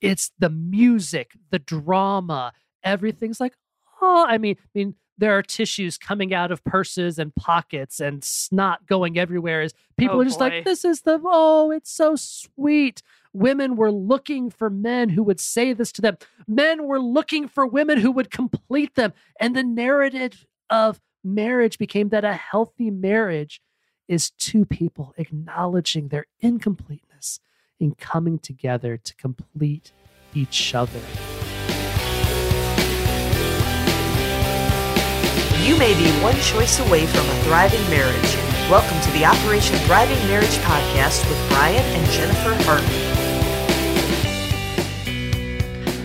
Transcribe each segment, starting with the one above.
it's the music, the drama, everything's like, oh, I mean, I mean, there are tissues coming out of purses and pockets and snot going everywhere as people Oh, are just boy. like, this is the, oh, it's so sweet. Women were looking for men who would say this to them. Men were looking for women who would complete them. And the narrative of marriage became that a healthy marriage is two people acknowledging their incompleteness and coming together to complete each other. You may be one choice away from a thriving marriage. Welcome to the Operation Thriving Marriage podcast with Brian and Jennifer Harvey.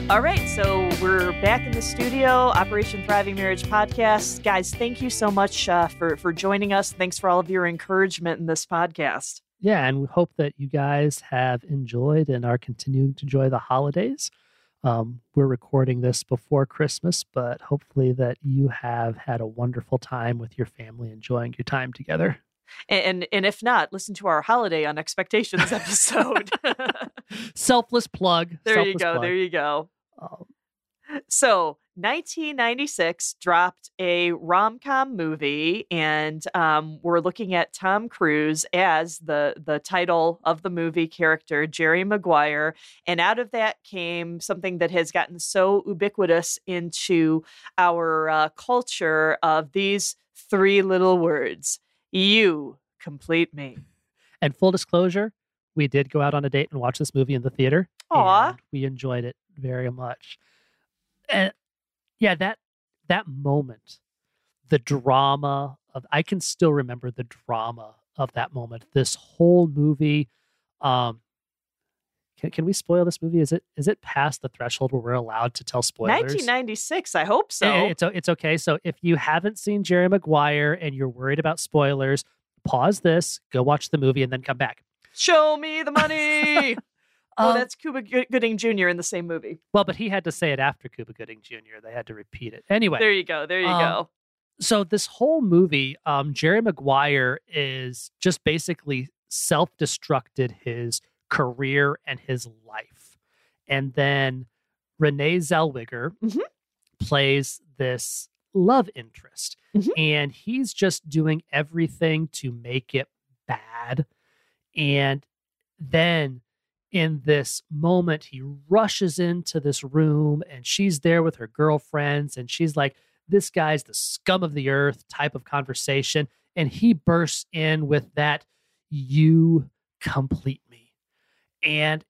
All right, so we're back in the studio, Operation Thriving Marriage podcast. Guys, thank you so much uh, for for joining us. Thanks for all of your encouragement in this podcast. Yeah, and we hope that you guys have enjoyed and are continuing to enjoy the holidays. Um, we're recording this before Christmas, but hopefully that you have had a wonderful time with your family, enjoying your time together. And and, if not, listen to our holiday on expectations episode. Selfless plug. there you go. plug. There you go. Um, So, 1996 dropped a rom com movie, and um, we're looking at Tom Cruise as the the title of the movie character, Jerry Maguire. And out of that came something that has gotten so ubiquitous into our uh, culture of these three little words: "You complete me." and full disclosure, we did go out on a date and watch this movie in the theater. Aw. we enjoyed it very much. And yeah, that that moment, the drama of I can still remember the drama of that moment. This whole movie. Um can, can we spoil this movie? Is it is it past the threshold where we're allowed to tell spoilers? 1996. I hope so. Eh, It's it's okay. So if you haven't seen Jerry Maguire and you're worried about spoilers, pause this, go watch the movie, and then come back. Show me the money. oh, Um, that's Cuba Gooding Jr. in the same movie. Well, but he had to say it after Cuba Gooding Jr. They had to repeat it. Anyway, There you go. There you Um, go. so this whole movie, um, Jerry Maguire is just basically self-destructed his career and his life. And then Renee Zellweger Mhm. plays this love interest. Mhm. And he's just doing everything to make it bad. And then in this moment, he rushes into this room and she's there with her girlfriends. And she's like, This guy's the scum of the earth type of conversation. And he bursts in with that, You complete me. And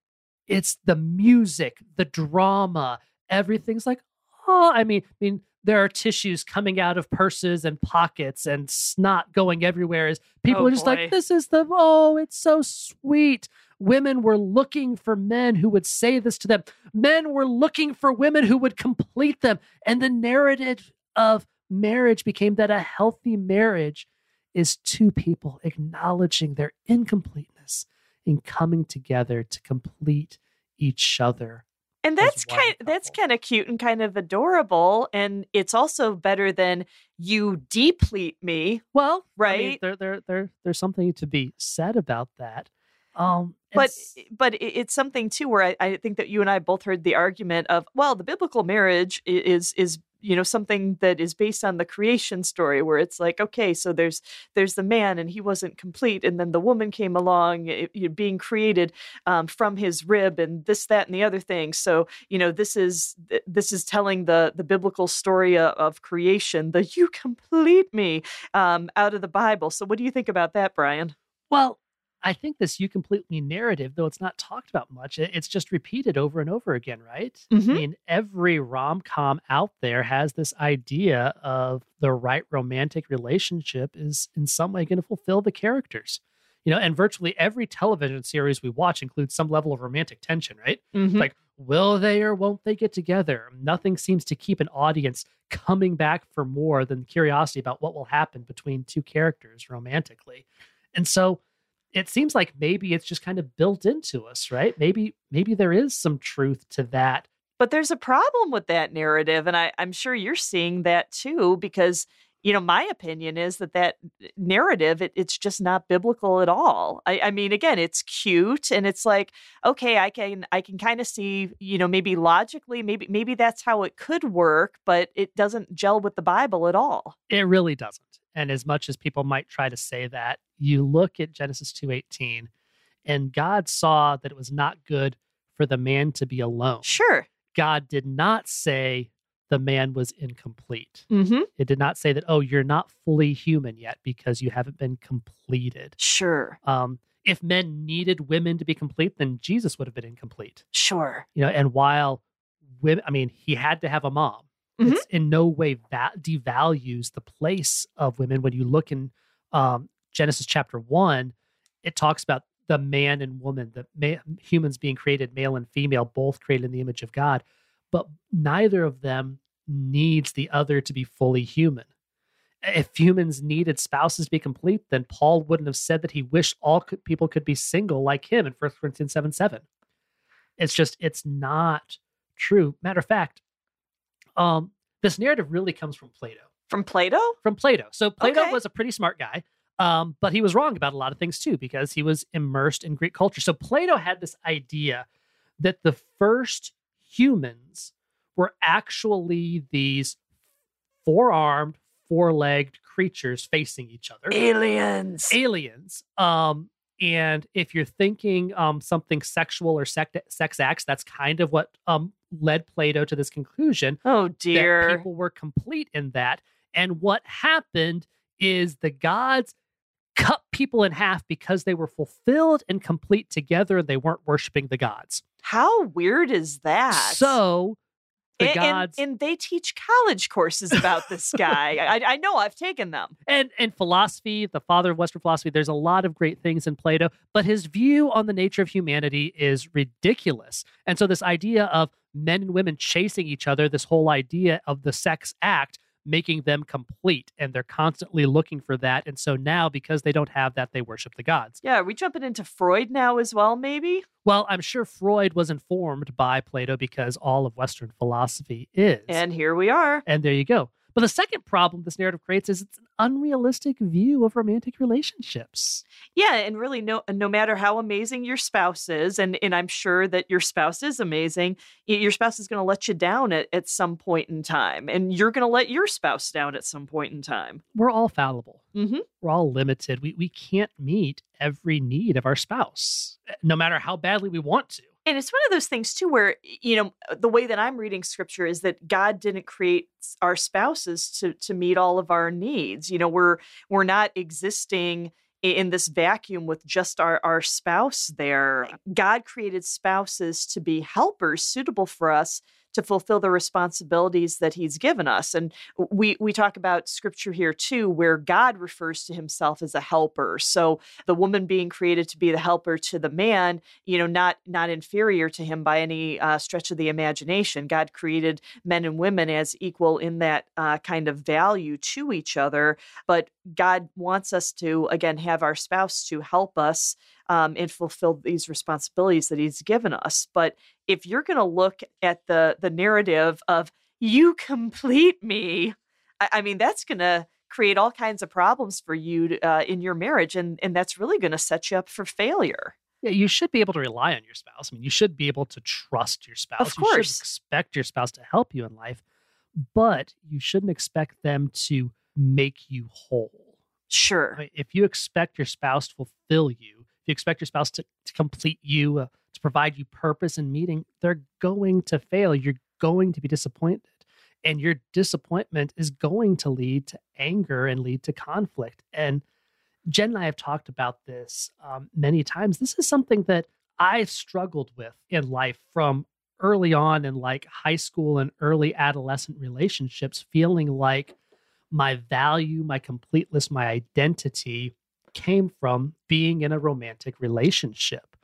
it's the music, the drama, everything's like, Oh, I mean, I mean, there are tissues coming out of purses and pockets and snot going everywhere as people Oh, are just boy. like, this is the, oh, it's so sweet. Women were looking for men who would say this to them. Men were looking for women who would complete them. And the narrative of marriage became that a healthy marriage is two people acknowledging their incompleteness and coming together to complete each other. And that's kind that's kind of cute and kind of adorable. And it's also better than you deplete me. Well, I mean, Right. there, there, there, there's something to be said about that. Um, But but it's something too where I, I think that you and I both heard the argument of well the biblical marriage is is you know something that is based on the creation story where it's like okay so there's there's the man and he wasn't complete and then the woman came along i- i- being created um, from his rib and this that and the other thing. So you know this is this is telling the the biblical story of, of creation the you complete me um, out of the bible. So what do you think about that brian? Well, I think this "you complete me" narrative, though it's not talked about much, it's just repeated over and over again, right? Mhm. I mean, every rom com out there has this idea of the right romantic relationship is in some way going to fulfill the characters. You know, and virtually every television series we watch includes some level of romantic tension, right? Mhm. like will they or won't they get together nothing seems to keep an audience coming back for more than curiosity about what will happen between two characters romantically and so it seems like maybe it's just kind of built into us right maybe maybe there is some truth to that But there's a problem with that narrative. And I, I'm sure you're seeing that too, because you know, my opinion is that that uh, narrative, it, it's just not biblical at all. I, I mean, again, it's cute and it's like, okay, I can, I can kind of see, you know, maybe logically, maybe, maybe that's how it could work, but it doesn't gel with the Bible at all. It really doesn't. And as much as people might try to say that, you look at Genesis 2:18 and God saw that it was not good for the man to be alone. Sure. God did not say the man was incomplete. Mm-hmm. It did not say that, oh, you're not fully human yet because you haven't been completed. Sure. Um, if men needed women to be complete, then Jesus would have been incomplete. Sure. You know, and while women, I mean, he had to have a mom. Mhm. It's in no way va- devalues the place of women. When you look in um, Genesis chapter one, it talks about the man and woman, the ma- humans being created, male and female, both created in the image of God, but neither of them needs the other to be fully human. If humans needed spouses to be complete, then Paul wouldn't have said that he wished all people could be single like him in 1 Corinthians 7 7. It's just, it's not true. Matter of fact, um, this narrative really comes from Plato From Plato? from Plato. So Plato Okay. was a pretty smart guy, um, but he was wrong about a lot of things too because he was immersed in Greek culture. So Plato had this idea that the first humans were actually these four-armed, four-legged creatures facing each other, Aliens. aliens. Um, and if you're thinking um, something sexual or sex, sex acts, that's kind of what um, led Plato to this conclusion oh dear. people were complete in that. And what happened is the gods cut people in half because they were fulfilled and complete together and they weren't worshiping the gods. How weird is that? So the and, and- gods and, they teach college courses about this guy. I, I know I've taken them. and and philosophy, the father of Western philosophy, there's a lot of great things in Plato, but his view on the nature of humanity is ridiculous. And so this idea of men and women chasing each other, this whole idea of the sex act making them complete and they're constantly looking for that and so now because they don't have that they worship the gods Yeah, are we jumping into Freud now as well, maybe? well i'm sure freud was informed by plato because all of western philosophy is And here we are. and there you go but the second problem this narrative creates is it's an unrealistic view of romantic relationships Yeah, and really no no matter how amazing your spouse is, and, and I'm sure that your spouse is amazing, your spouse is gonna let you down at, at some point in time. And you're gonna let your spouse down at some point in time. we're all fallible Mhm. we're all limited we, we can't meet every need of our spouse no matter how badly we want to And it's one of those things too where you know uh, the way that I'm reading scripture is that God didn't create our spouses to to meet all of our needs. You know, we're we're not existing in this vacuum with just our our spouse there. God created spouses to be helpers suitable for us to fulfill the responsibilities that he's given us and we we talk about scripture here too where God refers to himself as a helper. So the woman being created to be the helper to the man you know not not inferior to him by any uh, stretch of the imagination. God created men and women as equal in that uh, kind of value to each other but god wants us to again have our spouse to help us um, and fulfill these responsibilities that he's given us but if you're going to look at the the narrative of you complete me i, I mean that's going to create all kinds of problems for you uh, in your marriage and and that's really going to set you up for failure Yeah, you should be able to rely on your spouse. I mean, you should be able to trust your spouse. Of course. should expect your spouse to help you in life, but you shouldn't expect them to make you whole. sure Right? If you expect your spouse to fulfill you, you expect your spouse to, to complete you, uh, to provide you purpose and meaning, they're going to fail. You're going to be disappointed. And your disappointment is going to lead to anger and lead to conflict. And Jen and I have talked about this um, many times. This is something that I struggled with in life from early on in like high school and early adolescent relationships, feeling like my value, my completeness, my identity came from being in a romantic relationship.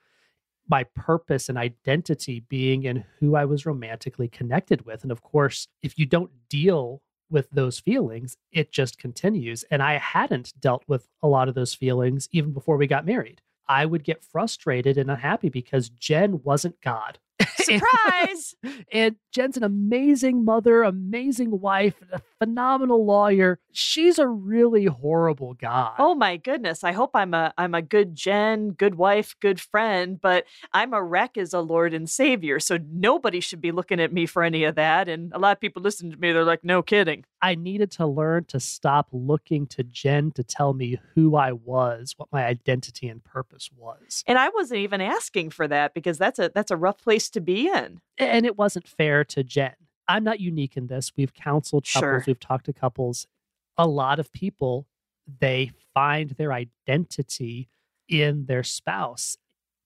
My purpose and identity being in who I was romantically connected with. And of course, if you don't deal with those feelings, it just continues. And I hadn't dealt with a lot of those feelings even before we got married. I would get frustrated and unhappy because Jen wasn't God. surprise And Jen's an amazing mother, amazing wife, a phenomenal lawyer. She's a really horrible guy. Oh my goodness. I hope I'm a I'm a good Jen, good wife, good friend, but I'm a wreck as a Lord and Savior. So nobody should be looking at me for any of that. And a lot of people listen to me, they're like, no kidding. I needed to learn to stop looking to Jen to tell me who I was, what my identity and purpose was. And I wasn't even asking for that because that's a that's a rough place to be in. And it wasn't fair to Jen. I'm not unique in this. We've counseled couples, Sure. we've talked to couples. A lot of people, they find their identity in their spouse.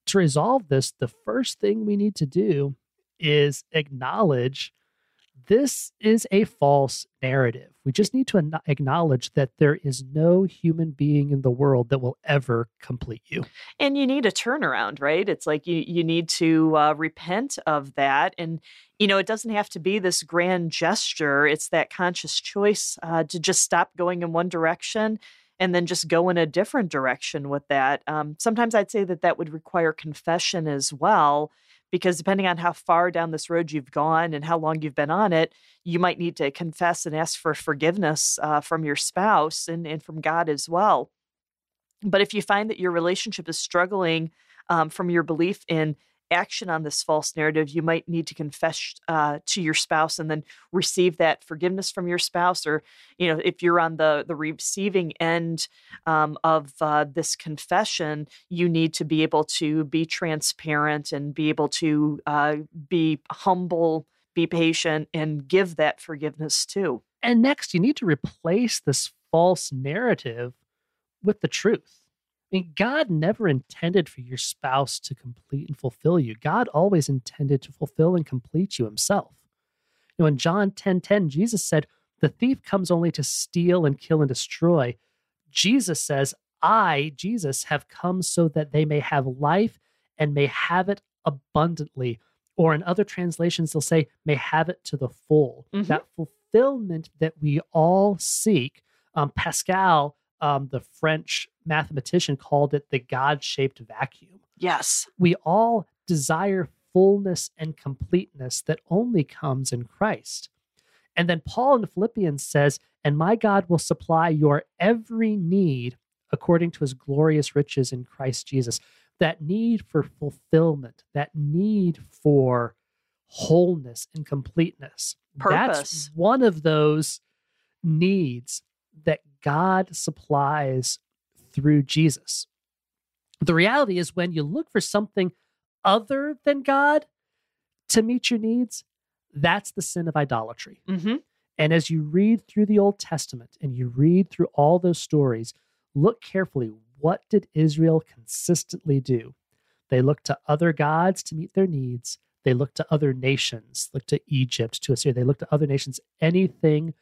To resolve this, the first thing we need to do is acknowledge this is a false narrative. We just need to acknowledge that there is no human being in the world that will ever complete you. and you need a turnaround right? It's like you you need to uh, repent of that. And you know it doesn't have to be this grand gesture. It's that conscious choice uh, to just stop going in one direction and then just go in a different direction with that. Um, sometimes i'd say that that would require confession as well because depending on how far down this road you've gone and how long you've been on it you might need to confess and ask for forgiveness uh, from your spouse and, and from god as well. But if you find that your relationship is struggling um, from your belief in action on this false narrative, you might need to confess uh, to your spouse and then receive that forgiveness from your spouse. Or, you know, if you're on the the receiving end um, of uh, this confession, you need to be able to be transparent and be able to uh, be humble, be patient, and give that forgiveness too. And next, you need to replace this false narrative with the truth. I mean, God never intended for your spouse to complete and fulfill you. God always intended to fulfill and complete you himself. You know, in John 10 10, Jesus said, The thief comes only to steal and kill and destroy. Jesus says, I, Jesus, have come so that they may have life and may have it abundantly. Or in other translations, they'll say, may have it to the full. Mhm. That fulfillment that we all seek. Um, Pascal, um, the French mathematician, called it the God shaped vacuum. Yes. We all desire fullness and completeness that only comes in Christ. And then Paul in the Philippians says, And my God will supply your every need according to his glorious riches in Christ Jesus. That need for fulfillment, that need for wholeness and completeness. Purpose. That's one of those needs that God supplies through Jesus. The reality is, when you look for something other than God to meet your needs, that's the sin of idolatry. hmm And as you read through the Old Testament and you read through all those stories, look carefully. What did Israel consistently do? They looked to other gods to meet their needs. They looked to other nations, looked to Egypt, to Assyria. They looked to other nations, anything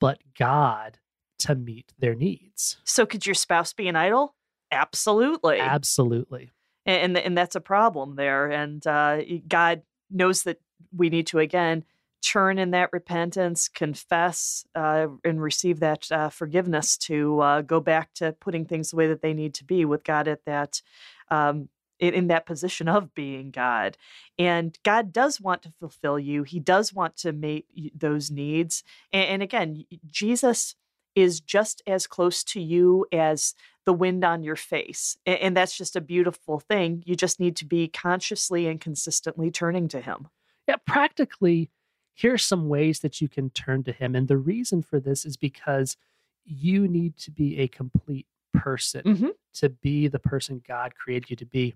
but God to meet their needs. So, could your spouse be an idol? Absolutely. Absolutely. and and, that's a problem there. And uh, God knows that we need to again churn in that repentance, confess, uh, and receive that uh, forgiveness to uh, go back to putting things the way that they need to be with God at that. Um, in, in that position of being God. And God does want to fulfill you. He does want to meet those needs. And, and again, Jesus is just as close to you as the wind on your face. And that's just a beautiful thing. You just need to be consciously and consistently turning to Him. Yeah, practically, here's some ways that you can turn to Him. And the reason for this is because you need to be a complete person Mhm. to be the person God created you to be.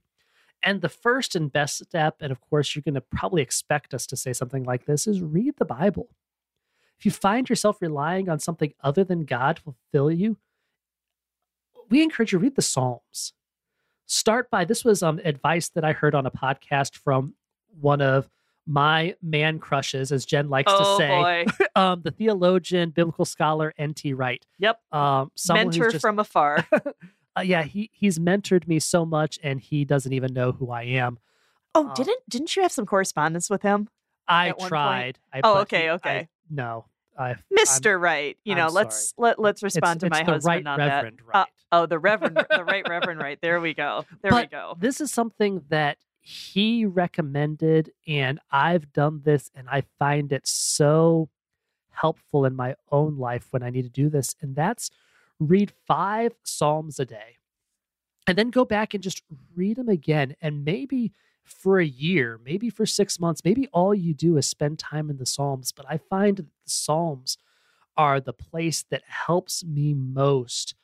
And the first and best step, and of course, you're going to probably expect us to say something like this, is read the Bible. If you find yourself relying on something other than God to fulfill you, we encourage you to read the Psalms. Start by this was um, advice that I heard on a podcast from one of my man crushes, as Jen likes to say, Oh, boy. um, the theologian, biblical scholar N.T. Wright. Yep. Um, someone who's Mentor just- from afar. uh, yeah, he he's mentored me so much, and he doesn't even know who I am. Oh, Um, didn't didn't you have some correspondence with him? I At one point- tried. I, Oh, but okay, I- okay. No, I, Mr. Right. You I'm know, let's let let's it's, respond to it's my husband right on Reverend that. Right. Oh, the Reverend the right Reverend right. There we go. There we go. This is something that he recommended, and I've done this, and I find it so helpful in my own life when I need to do this. And that's read five Psalms a day and then go back and just read them again. And maybe for a year, maybe for six months, maybe all you do is spend time in the Psalms. But I find that the Psalms are the place that helps me most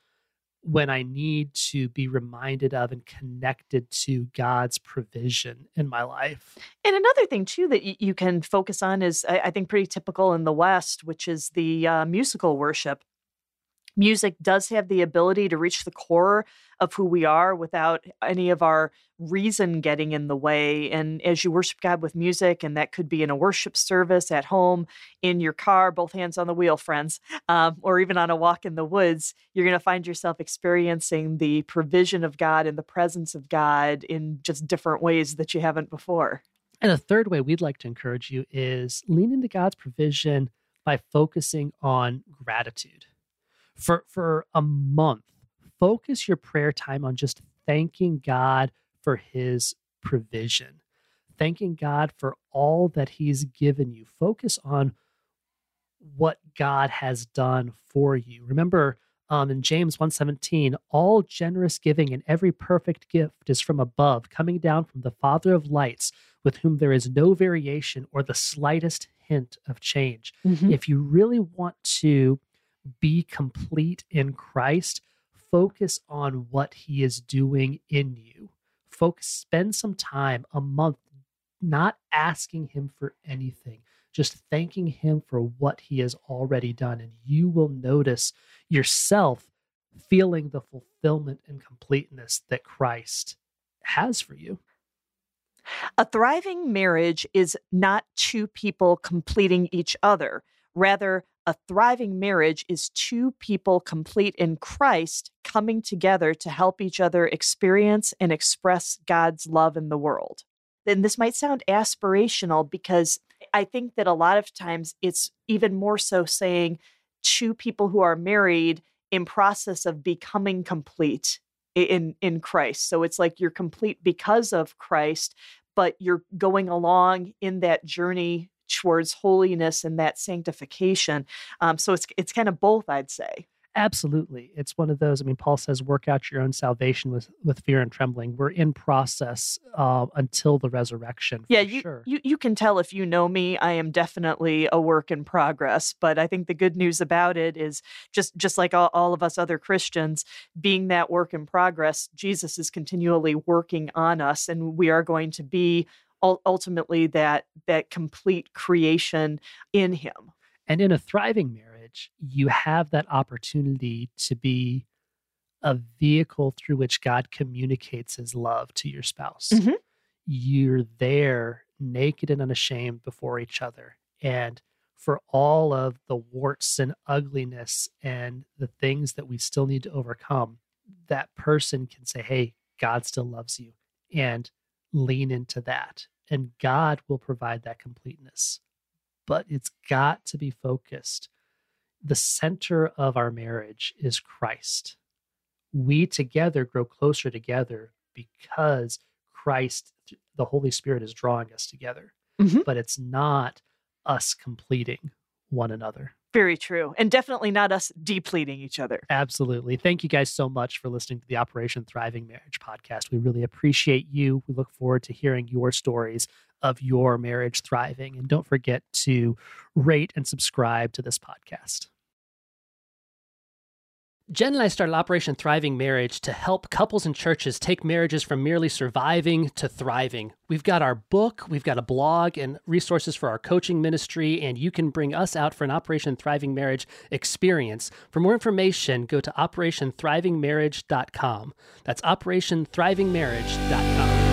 when I need to be reminded of and connected to God's provision in my life. And another thing, too, that you can focus on is, I think, pretty typical in the West, which is the uh, musical worship music does have the ability to reach the core of who we are without any of our reason getting in the way. And as you worship God with music, and that could be in a worship service at home, in your car, both hands on the wheel, friends, um, or even on a walk in the woods, you're going to find yourself experiencing the provision of God and the presence of God in just different ways that you haven't before. And a third way we'd like to encourage you is lean into God's provision by focusing on gratitude for for a month focus your prayer time on just thanking god for his provision. Thanking god for all that he's given you. Focus on what god has done for you. Remember um, in james 1.17 all generous giving and every perfect gift is from above coming down from the father of lights with whom there is no variation or the slightest hint of change. Mm-hmm. if you really want to be complete in Christ, focus on what he is doing in you. Focus, spend some time, a month, not asking him for anything, just thanking him for what he has already done. And you will notice yourself feeling the fulfillment and completeness that Christ has for you. A thriving marriage is not two people completing each other. Rather, a thriving marriage is two people complete in Christ coming together to help each other experience and express God's love in the world. And this might sound aspirational because I think that a lot of times it's even more so saying two people who are married in process of becoming complete in in Christ. So it's like you're complete because of Christ, but you're going along in that journey towards holiness and that sanctification. Um, so it's it's kind of both, I'd say. Absolutely. It's one of those. I mean, Paul says, work out your own salvation with, with fear and trembling. We're in process uh, until the resurrection. yeah, you, sure. you, you can tell if you know me, I am definitely a work in progress. But I think the good news about it is just, just like all, all of us other Christians, being that work in progress, Jesus is continually working on us, and we are going to be ultimately that that complete creation in him and in a thriving marriage you have that opportunity to be a vehicle through which god communicates his love to your spouse mm-hmm. you're there naked and unashamed before each other and for all of the warts and ugliness and the things that we still need to overcome that person can say hey god still loves you and lean into that and God will provide that completeness. But it's got to be focused. The center of our marriage is Christ. We together grow closer together because Christ, the Holy Spirit, is drawing us together. Mm-hmm. But it's not us completing one another. Very true. And definitely not us depleting each other. Absolutely. Thank you guys so much for listening to the Operation Thriving Marriage podcast. We really appreciate you. We look forward to hearing your stories of your marriage thriving. And don't forget to rate and subscribe to this podcast. Jen and I started Operation Thriving Marriage to help couples and churches take marriages from merely surviving to thriving. We've got our book, we've got a blog, and resources for our coaching ministry, and you can bring us out for an Operation Thriving Marriage experience. For more information, go to OperationThrivingMarriage.com. That's OperationThrivingMarriage.com.